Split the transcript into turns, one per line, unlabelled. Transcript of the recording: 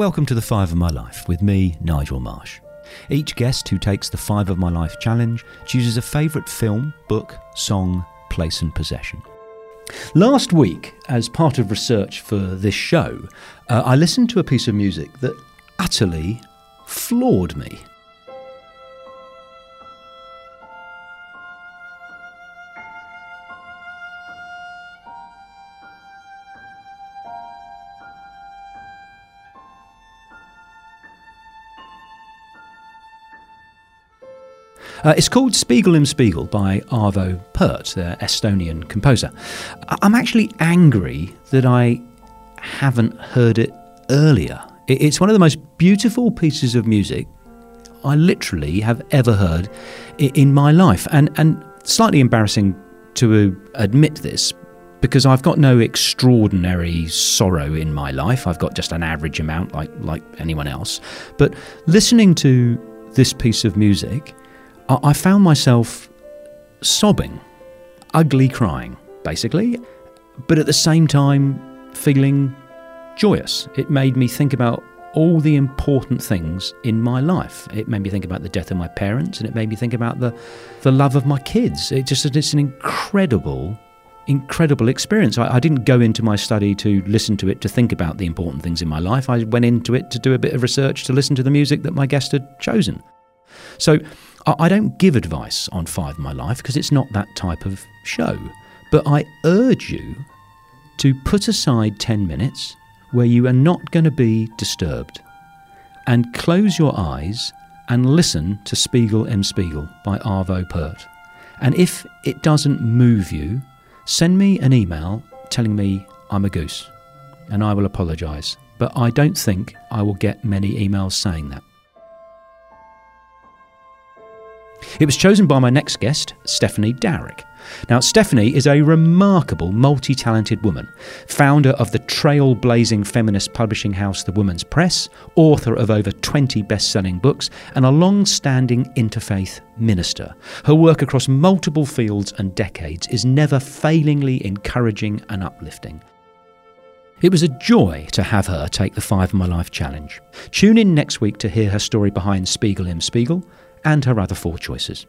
Welcome to the Five of My Life with me, Nigel Marsh. Each guest who takes the Five of My Life challenge chooses a favourite film, book, song, place, and possession. Last week, as part of research for this show, uh, I listened to a piece of music that utterly floored me. Uh, it's called Spiegel im Spiegel by Arvo Pärt, the Estonian composer. I'm actually angry that I haven't heard it earlier. It- It's one of the most beautiful pieces of music I literally have ever heard in my life. And, and slightly embarrassing to admit this because I've got no extraordinary sorrow in my life. I've got just an average amount like, like anyone else. But listening to this piece of music, I, found myself sobbing, ugly crying, basically, but at the same time feeling joyous. It made me think about all the important things in my life. It made me think about the death of my parents and it made me think about the, the love of my kids. It just it's an incredible, incredible experience. I, I didn't go into my study to listen to it to think about the important things in my life. I went into it to do a bit of research to listen to the music that my guest had chosen. So I don't give advice on Five My Life because it's not that type of show. But I urge you to put aside 10 minutes where you are not going to be disturbed and close your eyes and listen to Spiegel im Spiegel by Arvo Pärt. And if it doesn't move you, send me an email telling me I'm a goose and I will apologise. But I don't think I will get many emails saying that. It was chosen by my next guest, Stephanie Dowrick. Now, Stephanie is a remarkable, multi talented woman, founder of the trailblazing feminist publishing house The Woman's Press, author of over 20 best selling books, and a long standing interfaith minister. Her work across multiple fields and decades is never failingly encouraging and uplifting. It was a joy to have her take the Five of My Life challenge. Tune in next week to hear her story behind Spiegel im Spiegel and her other four choices.